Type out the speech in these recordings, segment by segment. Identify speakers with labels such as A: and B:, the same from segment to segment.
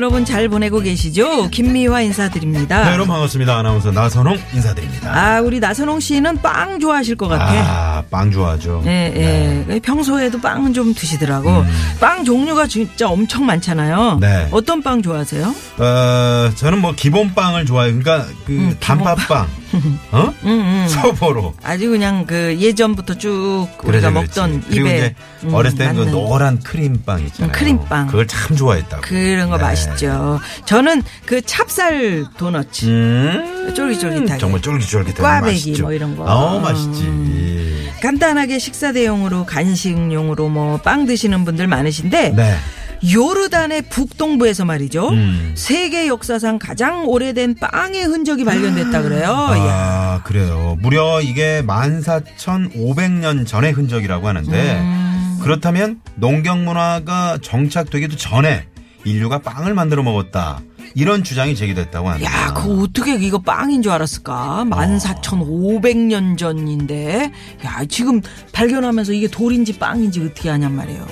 A: 여러분 잘 보내고 계시죠? 김미화 인사드립니다.
B: 네, 여러분 반갑습니다 아나운서 나선홍 인사드립니다
A: 아, 우리 나선홍 씨는 빵 좋아하실 것 같아.
B: 아, 빵 좋아하죠
A: 예, 예. 평소에도 빵은 좀 드시더라고. 빵 종류가 진짜 엄청 많잖아요.
B: 음. 네.
A: 어떤 빵 좋아하세요?
B: 어, 저는 뭐 기본빵을 좋아해요 그러니까 그
A: 음,
B: 단팥빵 어? 서보로
A: 아주 그냥 그 예전부터 쭉 우리가
B: 그러지,
A: 먹던.
B: 그리고
A: 입에
B: 이제
A: 음,
B: 어렸을 때는 그
A: 맞는
B: 노란 크림빵 있잖아요
A: 음, 크림빵.
B: 그걸 참 좋아했다고
A: 그런 거
B: 네.
A: 맛있죠. 저는 그 찹쌀 도넛.
B: 음,
A: 쫄깃쫄깃하게.
B: 정말 쫄깃쫄깃하게
A: 꽈배기
B: 맛있죠.
A: 뭐 이런 거.
B: 어 맛있지
A: 간단하게 식사 대용으로 간식용으로 뭐 빵 드시는 분들 많으신데
B: 네
A: 요르단의 북동부에서 말이죠.
B: 음.
A: 세계 역사상 가장 오래된 빵의 흔적이 발견됐다 그래요. 야.
B: 아, 그래요. 무려 이게 14,500년 전의 흔적이라고 하는데
A: 음.
B: 그렇다면 농경 문화가 정착되기도 전에 인류가 빵을 만들어 먹었다. 이런 주장이 제기됐다고 합니다.
A: 야, 그거 어떻게 이거 빵인 줄 알았을까? 14,500년 전인데. 야, 지금 발견하면서 이게 돌인지 빵인지 어떻게 하냔 말이에요.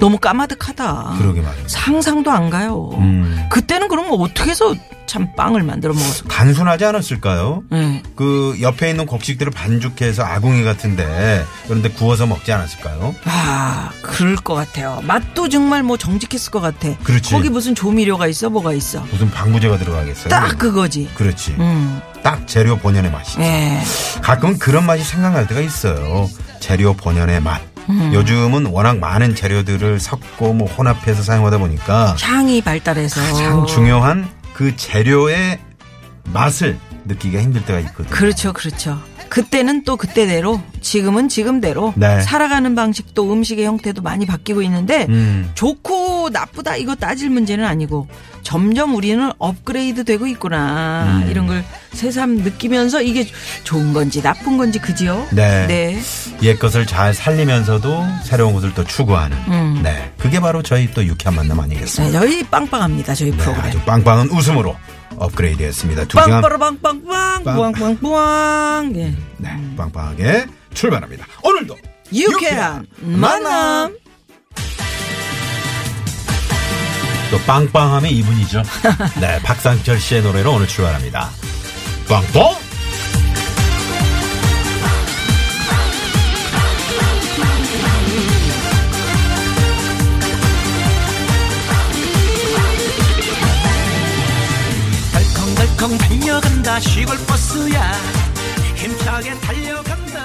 A: 크, 너무 까마득하다.
B: 그러게 말이에요.
A: 상상도 안 가요.
B: 음.
A: 그때는 그럼 어떻게 해서 참 빵을 만들어 먹었을까?
B: 단순하지 않았을까요?
A: 네.
B: 그 옆에 있는 곡식들을 반죽해서 아궁이 같은데 그런데 구워서 먹지 않았을까요?
A: 아, 그럴 것 같아요. 맛도 정말 뭐 정직했을 것 같아.
B: 그렇지.
A: 거기 무슨 조미료가 있어? 뭐가 있어?
B: 무슨 방부제가 들어가겠어요?
A: 딱 그거지.
B: 그렇지.
A: 음,
B: 딱 재료 본연의 맛이지.
A: 예.
B: 가끔은 그런 맛이 생각날 때가 있어요. 재료 본연의 맛.
A: 음.
B: 요즘은 워낙 많은 재료들을 섞고 뭐 혼합해서 사용하다 보니까
A: 향이 발달해서.
B: 가장 중요한 그 재료의 맛을 느끼기가 힘들 때가 있거든요.
A: 그렇죠, 그렇죠. 그때는 또 그때대로, 지금은 지금대로
B: 네.
A: 살아가는 방식도 음식의 형태도 많이 바뀌고 있는데
B: 음.
A: 좋고 나쁘다 이거 따질 문제는 아니고 점점 우리는 업그레이드 되고 있구나
B: 음.
A: 이런 걸 새삼 느끼면서 이게 좋은 건지 나쁜 건지 그지요?
B: 네.
A: 네.
B: 옛 것을 잘 살리면서도 새로운 것을 또 추구하는.
A: 음.
B: 네. 그게 바로 저희 또 유쾌한 만남 아니겠습니까?
A: 네, 저희 빵빵합니다 저희
B: 네,
A: 프로그램.
B: 아주 빵빵한 웃음으로 업그레이드 했습니다. 두 시간.
A: 빵빠라빵빵빵
B: 빵.
A: 뿌앙뿌앙뿌앙 예.
B: 네. 빵빵하게 출발합니다. 오늘도
A: 유쾌한 만남
B: 또 빵빵함의 이분이죠. 네, 박상철 씨의 노래로 오늘 출발합니다. 빵빵!
C: 덜컹덜컹 달려간다 시골 버스야 힘차게 달려간다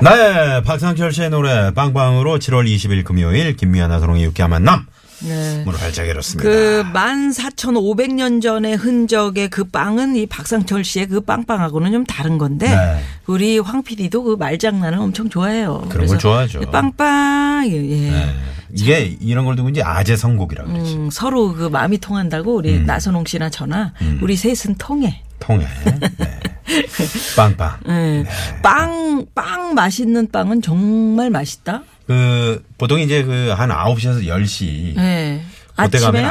B: 네, 박상철 씨의 노래 빵빵으로 7월 20일 금요일 김미아나 소롱의 유쾌한 만남
A: 네.
B: 문을 활짝 열었습니다.
A: 그 14,500년 전의 흔적의 그 빵은 이 박상철 씨의 그 빵빵하고는 좀 다른 건데
B: 네.
A: 우리 황 PD도 그 말장난을 엄청 좋아해요.
B: 그런 걸 좋아하죠.
A: 빵빵 예. 예.
B: 네. 이게 이런 걸 두고 이제 아재 선곡이라고 그러지.
A: 음, 서로 그 마음이 통한다고 우리 나선홍 씨나 저나 우리 셋은 통해.
B: 통해. 네. 빵빵.
A: 예. 빵, 빵 맛있는 빵은 정말 맛있다.
B: 그 보통 이제 그 한 9시에서 10시
A: 예.
B: 그때 가면
A: 아침에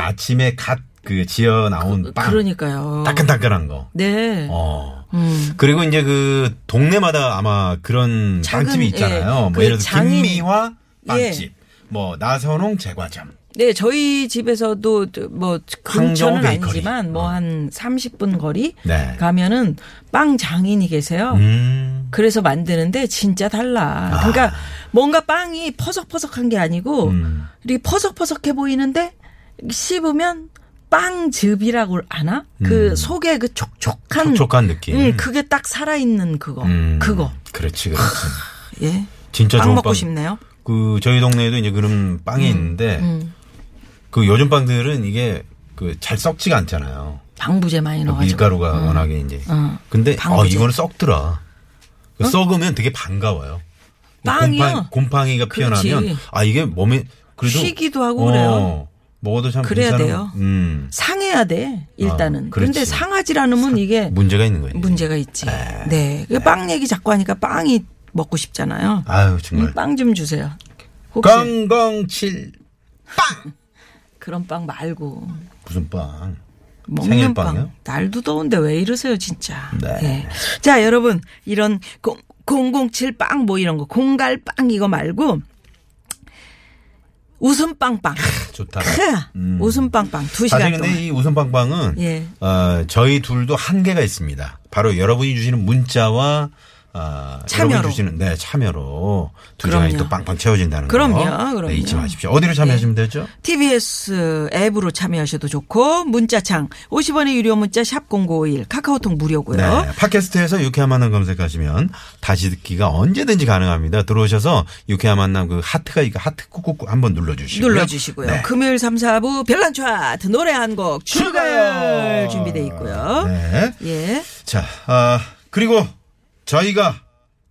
B: 아침에 갓 그 지어 나온 빵
A: 그러니까요.
B: 따끈따끈한 거.
A: 네.
B: 어.
A: 음.
B: 그리고 이제 그 동네마다 아마 그런
A: 작은,
B: 빵집이 있잖아요.
A: 예, 뭐그
B: 예를 들어
A: 장인-
B: 김미화
A: 예.
B: 빵집, 뭐 나선홍 제과점.
A: 네, 저희 집에서도 뭐 근처는. 아니지만 뭐
B: 어.
A: 한 30분 거리
B: 네.
A: 가면은 빵 장인이 계세요.
B: 음.
A: 그래서 만드는데 진짜 달라. 그러니까 뭔가 빵이 퍼석퍼석한 게 아니고
B: 음.
A: 이렇게 퍼석퍼석해 보이는데 씹으면 빵즙이라고 아나? 그 속에 그 촉촉한
B: 음. 촉촉한 느낌.
A: 음, 그게 딱 살아 있는 그거.
B: 음.
A: 그거.
B: 그렇지, 그렇지.
A: 예.
B: 진짜
A: 빵
B: 좋은
A: 먹고
B: 빵.
A: 싶네요.
B: 그 저희 동네에도 이제 그런 빵이 있는데
A: 음.
B: 그 요즘 빵들은 이게 그 잘 썩지가 않잖아요.
A: 방부제 많이 넣어가지고.
B: 밀가루가 워낙에 이제.
A: 어.
B: 근데 어. 이거는 썩더라. 그 썩으면 되게 반가워요.
A: 빵이요?
B: 곰팡,
A: 그렇지.
B: 피어나면 아 이게 몸에 그래도
A: 쉬기도 하고 그래요.
B: 먹어도 참
A: 그래야
B: 괜찮은
A: 돼요.
B: 음,
A: 상해야 돼 일단은.
B: 아.
A: 근데 상하지 않으면 이게
B: 문제가 있는 거예요.
A: 문제가 있지. 네. 그빵 얘기 자꾸 하니까 빵이 먹고 싶잖아요.
B: 아유 정말
A: 빵 좀 주세요. 혹시
B: 건강칠
A: 그런 빵 말고
B: 무슨 빵?
A: 먹는
B: 생일빵이요?
A: 빵. 날도 더운데 왜 이러세요, 진짜.
B: 네.
A: 자, 여러분, 이런 007 빵 뭐 이런 거, 공갈 빵 이거 말고 웃음 빵빵.
B: 좋다.
A: 크! 웃음 빵빵 두
B: 사실
A: 시간
B: 근데
A: 동안.
B: 이 웃음 빵빵은
A: 예.
B: 어, 저희 둘도 한계가 있습니다. 바로 여러분이 주시는 문자와 아,
A: 참여로.
B: 주시는 네 참여로 두 시간이. 또 빵빵 채워진다는
A: 그럼요,
B: 거.
A: 그럼요.
B: 네, 잊지 마십시오. 어디로 참여하시면 되죠?
A: TBS 앱으로 참여하셔도 좋고 문자창 50원의 유료 문자 샵 #0951 카카오톡 무료고요.
B: 네. 팟캐스트에서 유쾌한 만남 검색하시면 다시 듣기가 언제든지 가능합니다. 들어오셔서 유쾌한 만남 그 하트가 이거 하트 꾹꾹꾹 한번 눌러주시고요.
A: 눌러주시고요.
B: 네.
A: 금요일 3, 4부 별난 차트 노래 한 곡 출발 준비돼 있고요.
B: 네.
A: 예.
B: 자, 아, 그리고 저희가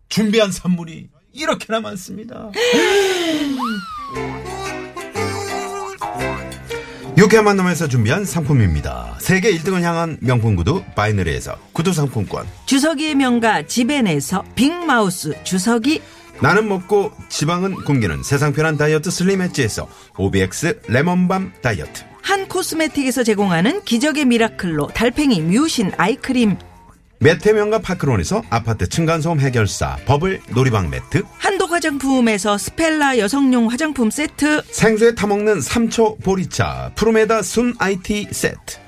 B: 준비한 선물이 이렇게나 많습니다. 유쾌한 만남에서 준비한 상품입니다. 세계 1등을 향한 명품 구두 바이너리에서 구두 상품권.
A: 주석이의 명가 지벤에서 빅마우스 주석이
B: 나는 먹고 지방은 굶기는 세상 편한 다이어트 슬림 엣지에서 OBX lemon balm 다이어트.
A: 한 코스메틱에서 제공하는 기적의 미라클로 달팽이 뮤신 eye cream
B: 매태명과 파크론에서 아파트 층간소음 해결사 버블 놀이방 매트.
A: 한독 화장품에서 스펠라 여성용 화장품 세트
B: 생수에 타먹는 삼초 보리차 프로메다 순 IT 세트.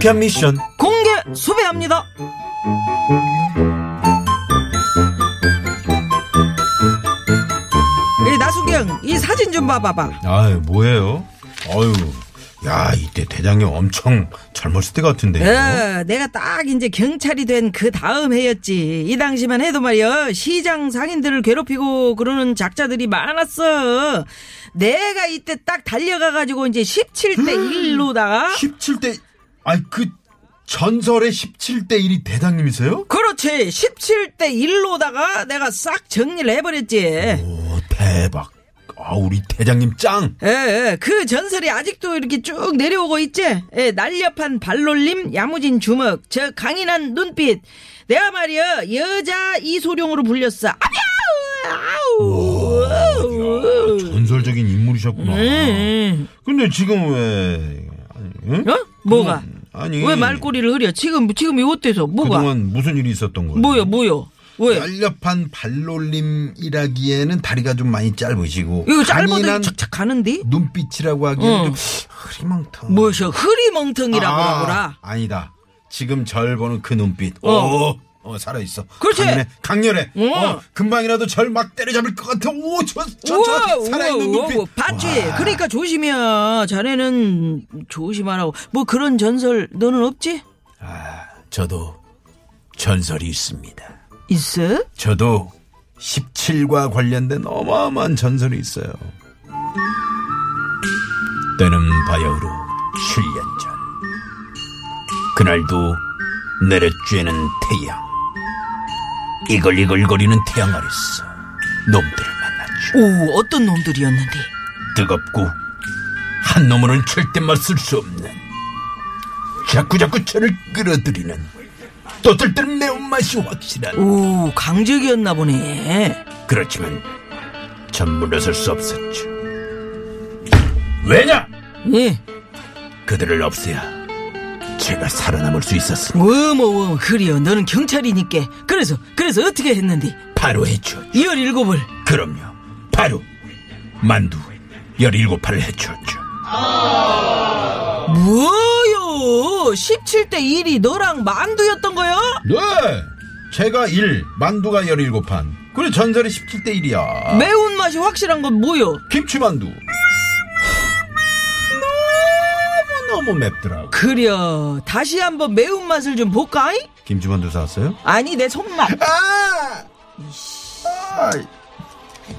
B: 유쾌한 미션
A: 공개 수배합니다. 이 나수경 이 사진 좀 봐봐봐.
B: 아유 뭐예요? 아유 야 이때 대장님 엄청 젊었을 때 같은데요.
A: 어, 내가 딱 이제 경찰이 된 그 다음 해였지. 이 당시만 해도 말이야 시장 상인들을 괴롭히고 그러는 작자들이 많았어. 내가 이때 딱 달려가가지고 이제 17대 1로다가
B: 17대 아니 그 전설의 17대 1이 대장님이세요?
A: 그렇지 17대 1로다가 내가 싹 정리를 해버렸지.
B: 오 대박. 아 우리 대장님 짱.
A: 예, 예, 그 전설이 아직도 이렇게 쭉 내려오고 있지. 예, 날렵한 발놀림, 야무진 주먹, 저 강인한 눈빛. 내가 말이야 여자 이소룡으로 불렸어. 아мя우, 아우.
B: 전설적인 인물이셨구나.
A: 음.
B: 근데 지금 왜 아니, 응?
A: 어? 뭐가?
B: 아니
A: 왜 말꼬리를 흐려? 지금 지금 이어때서 뭐가?
B: 그동안 무슨 일이 있었던 거예요?
A: 뭐야, 뭐야? 왜?
B: 날렵한 발놀림이라기에는 다리가 좀 많이 짧으시고
A: 이거 짧아도
B: 강인한
A: 착착 가는데?
B: 눈빛이라고 하기에는
A: 어.
B: 좀 흐리멍텅.
A: 뭐셔? 흐리멍텅이라고
B: 아,
A: 하거라.
B: 아니다. 지금 절 보는 그 눈빛.
A: 어.
B: 어. 어, 살아있어.
A: 그렇지.
B: 강렬해. 강렬해.
A: 어.
B: 어. 금방이라도 절 막 때려잡을 것 같아. 오, 저, 저, 저, 살아있는
A: 우와,
B: 눈빛.
A: 봤지?
B: 와.
A: 그러니까 조심이야. 자네는 조심하라고. 뭐 그런 전설 너는 없지?
B: 저도 전설이 있습니다.
A: 있어?
B: 저도 17과 관련된 어마어마한 전설이 있어요. 때는 바야흐로 7년 전. 그날도 내려쬐는 태양. 이글이글거리는 태양 아래서 놈들을 만났죠.
A: 오, 어떤 놈들이었는데?
B: 뜨겁고 한 놈으로는 절대 맞설 수 없는 자꾸자꾸 저를 끌어들이는 또 들때는 매운맛이 확실한
A: 오, 강적이었나 보네.
B: 그렇지만 전 물러설 수 없었죠. 왜냐?
A: 예.
B: 그들을 없애야 제가 살아남을 수 있었으니
A: 어머, 어머, 그래요. 너는 경찰이니까. 그래서, 그래서 어떻게 했는데?
B: 바로 해주었죠.
A: 17을.
B: 그럼요. 바로 만두 17팔을 해주었죠.
A: 뭐요? 17대 1이 너랑 만두였던 거야?
B: 네! 제가 1, 만두가 17판. 그리고 전설이 17대 1이야.
A: 매운맛 맛이 확실한 건 뭐요?
B: 김치만두. 너무 맵더라고.
A: 그려 다시 한번 매운맛을 좀 볼까? 이?
B: 김치만두 사왔어요?
A: 아니 내 손맛
B: 아! 아!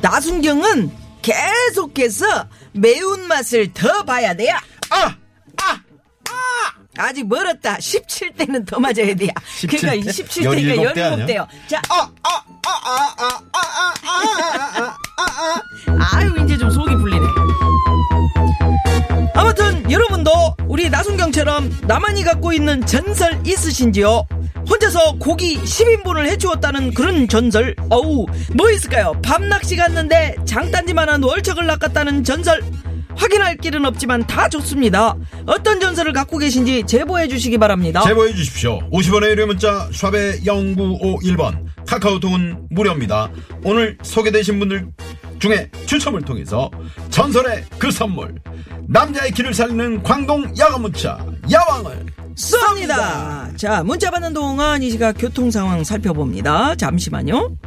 A: 나순경은 계속해서 매운맛을 더 봐야 돼요
B: 아!
A: 아직 멀었다 17대는 더 맞아야 돼요
B: 17 대?
A: 그러니까 17대가
B: 17대
A: 17대요 자
B: 아! 아! 아! 아! 아! 아! 아! 아! 아!
A: 아유 이제 좀 속이 풀리네 아무튼 여러분도 우리 나순경처럼 나만이 갖고 있는 전설 있으신지요? 혼자서 고기 10인분을 해주었다는 그런 전설 어우 뭐 있을까요? 밤낚시 갔는데 장단지만한 월척을 낚았다는 전설 확인할 길은 없지만 다 좋습니다 어떤 전설을 갖고 계신지 제보해 주시기 바랍니다
B: 제보해 주십시오. 50원의 유료 문자 샵의 0951번 카카오톡은 무료입니다. 오늘 소개되신 분들 중에 추첨을 통해서 전설의 그 선물 남자의 길을 살리는 광동 야간 문자 야왕을
A: 쏩니다. 자, 문자 받는 동안 이 시각 교통 상황 살펴봅니다. 잠시만요.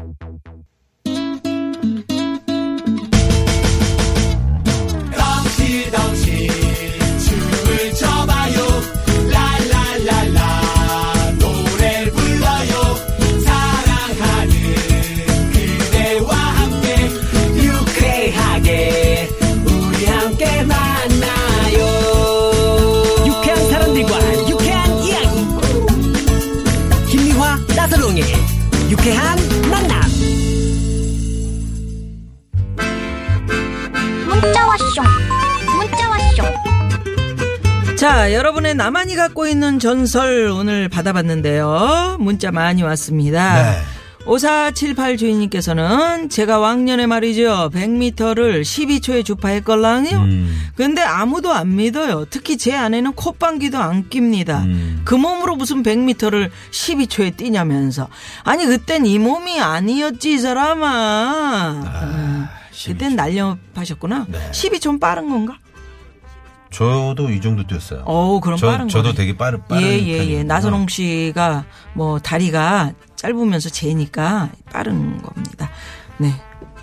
D: 자,
A: 여러분의 나만이 갖고 있는 전설 오늘 받아봤는데요. 문자 많이 왔습니다.
B: 네.
A: 5478 주인님께서는 제가 왕년에 말이죠. 100m를 12초에 주파했걸랑요.
B: 음.
A: 근데 아무도 안 믿어요. 특히 제 아내는 콧방귀도 안 낍니다.
B: 음.
A: 그 몸으로 무슨 100m를 12초에 뛰냐면서. 아니, 그땐 이 몸이 아니었지, 이 사람아. 아,
B: 12 초.
A: 그땐 날렵하셨구나.
B: 네.
A: 12초는 빠른 건가?
B: 저도 이 정도 뛰었어요.
A: 어우, 그럼
B: 저,
A: 빠른
B: 저도
A: 거네.
B: 되게 빠르 빠른
A: 예, 예, 예. 나선홍 씨가 뭐 다리가 짧으면서 재니까 빠른 겁니다. 네.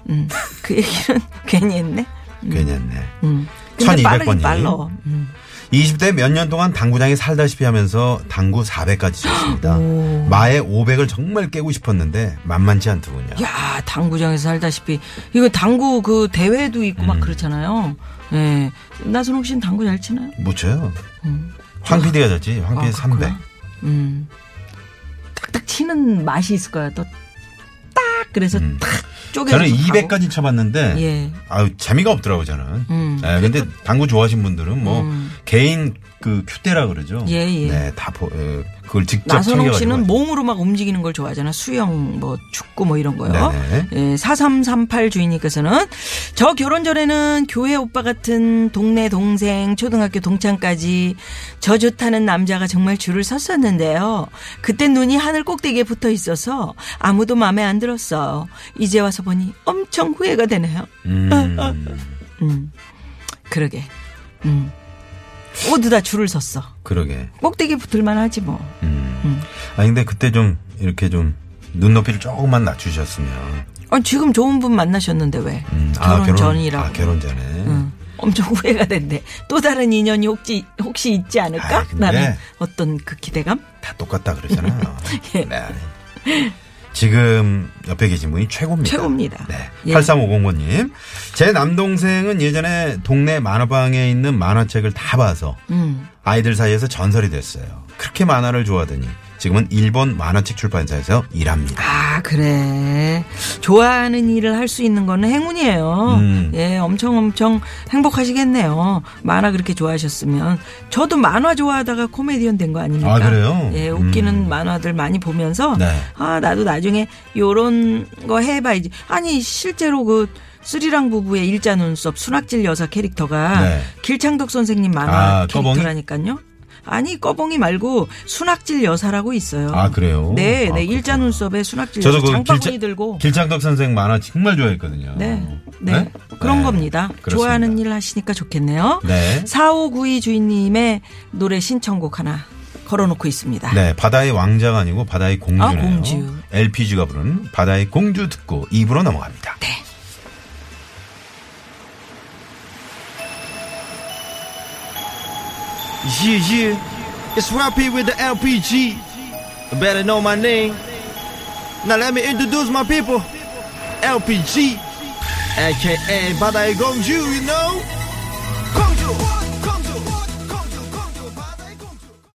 A: 음. 그 얘기는 괜히 했네.
B: 괜히 했네.
A: 음. 근데
B: 1200
A: 빠르긴
B: 번님.
A: 빨라. 음.
B: 20대 몇 년 동안 당구장에 살다시피 하면서 당구 400까지 쳤습니다. 마의 500을 정말 깨고 싶었는데 만만치 않더군요.
A: 야, 당구장에서 살다시피 이거 당구 그 대회도 있고
B: 음.
A: 막 그렇잖아요. 예. 나선홍 씨는 당구 잘 치나요?
B: 못 쳐요. 황 PD가 졌지. 황 PD
A: 아,
B: 300.
A: 그렇구나. 음. 딱딱 치는 맛이 있을 거야. 또딱 그래서
B: 음.
A: 탁 쪼개서
B: 저는
A: 가고.
B: 200까지 쳐봤는데
A: 예.
B: 아유 재미가 없더라고 저는.
A: 음.
B: 예, 근데 당구 좋아하신 분들은 뭐
A: 음.
B: 개인 그 큐대라 그러죠.
A: 예, 예.
B: 네, 다 보, 예, 그걸 직접
A: 나선홍. 씨는 몸으로 막 움직이는 걸 좋아하잖아. 수영, 뭐 축구 뭐 이런 거요.
B: 네네.
A: 예, 4338 주인님께서는 저 결혼 전에는 교회 오빠 같은 동네 동생, 초등학교 동창까지 저 좋다는 남자가 정말 줄을 섰었는데요. 그땐 눈이 하늘 꼭대기에 붙어 있어서 아무도 마음에 안 들었어. 이제 와서 보니 엄청 후회가 되네요.
B: 음,
A: 음. 그러게. 음. 모두 다 줄을 섰어.
B: 그러게.
A: 꼭대기에 붙을만 하지 뭐.
B: 음. 아 근데 그때 좀 이렇게 좀 눈높이를 조금만 낮추셨으면.
A: 아, 지금 좋은 분 만나셨는데 왜?
B: 음,
A: 결혼, 전이라고.
B: 아 결혼 전에.
A: 응. 엄청 후회가 된대. 또 다른 인연이 혹시 혹시 있지 않을까?
B: 아,
A: 나는 어떤 그 기대감?
B: 다 똑같다 그러잖아요.
A: 예.
B: 네. 지금 옆에 계신 분이 최고입니다.
A: 최고입니다.
B: 네.
A: 예.
B: 8350번님. 제 남동생은 예전에 동네 만화방에 있는 만화책을 다 봐서
A: 음.
B: 아이들 사이에서 전설이 됐어요. 그렇게 만화를 좋아하더니 지금은 일본 만화책 출판사에서 일합니다.
A: 아 그래. 좋아하는 일을 할 수 있는 거는 행운이에요.
B: 음.
A: 예, 엄청 엄청 행복하시겠네요. 만화 그렇게 좋아하셨으면 저도 만화 좋아하다가 코미디언 된 거 아닙니까?
B: 아, 그래요?
A: 예, 웃기는
B: 음.
A: 만화들 많이 보면서
B: 네.
A: 아 나도 나중에 요런 거 해봐야지. 아니 실제로 그 스리랑 부부의 일자 눈썹 순학질 여사 캐릭터가
B: 네.
A: 길창덕 선생님 만화
B: 아?
A: 캐릭터라니까요. 아니 꺼봉이 말고 순학질 여사라고 있어요.
B: 아, 그래요?
A: 네,
B: 아,
A: 네 일자. 눈썹에 순학질
B: 저도
A: 여사
B: 그
A: 장바구니 들고.
B: 길창덕 선생 만화 정말 좋아했거든요.
A: 네, 네, 그런
B: 네.
A: 겁니다.
B: 그렇습니다.
A: 좋아하는 일 하시니까 좋겠네요.
B: 네.
A: 4592 주인님의 노래 신청곡 하나 걸어놓고 있습니다.
B: 네, 바다의 왕자가 아니고 바다의 공주네요.
A: 아, 공주.
B: LPG가 부르는 바다의 공주 듣고 입으로 넘어갑니다.
A: 네.
E: Yeah, yeah. It's Rappy with the LPG. You better know my name. Now let me introduce my people. LPG, aka Badai Gongju, you know? Gongju!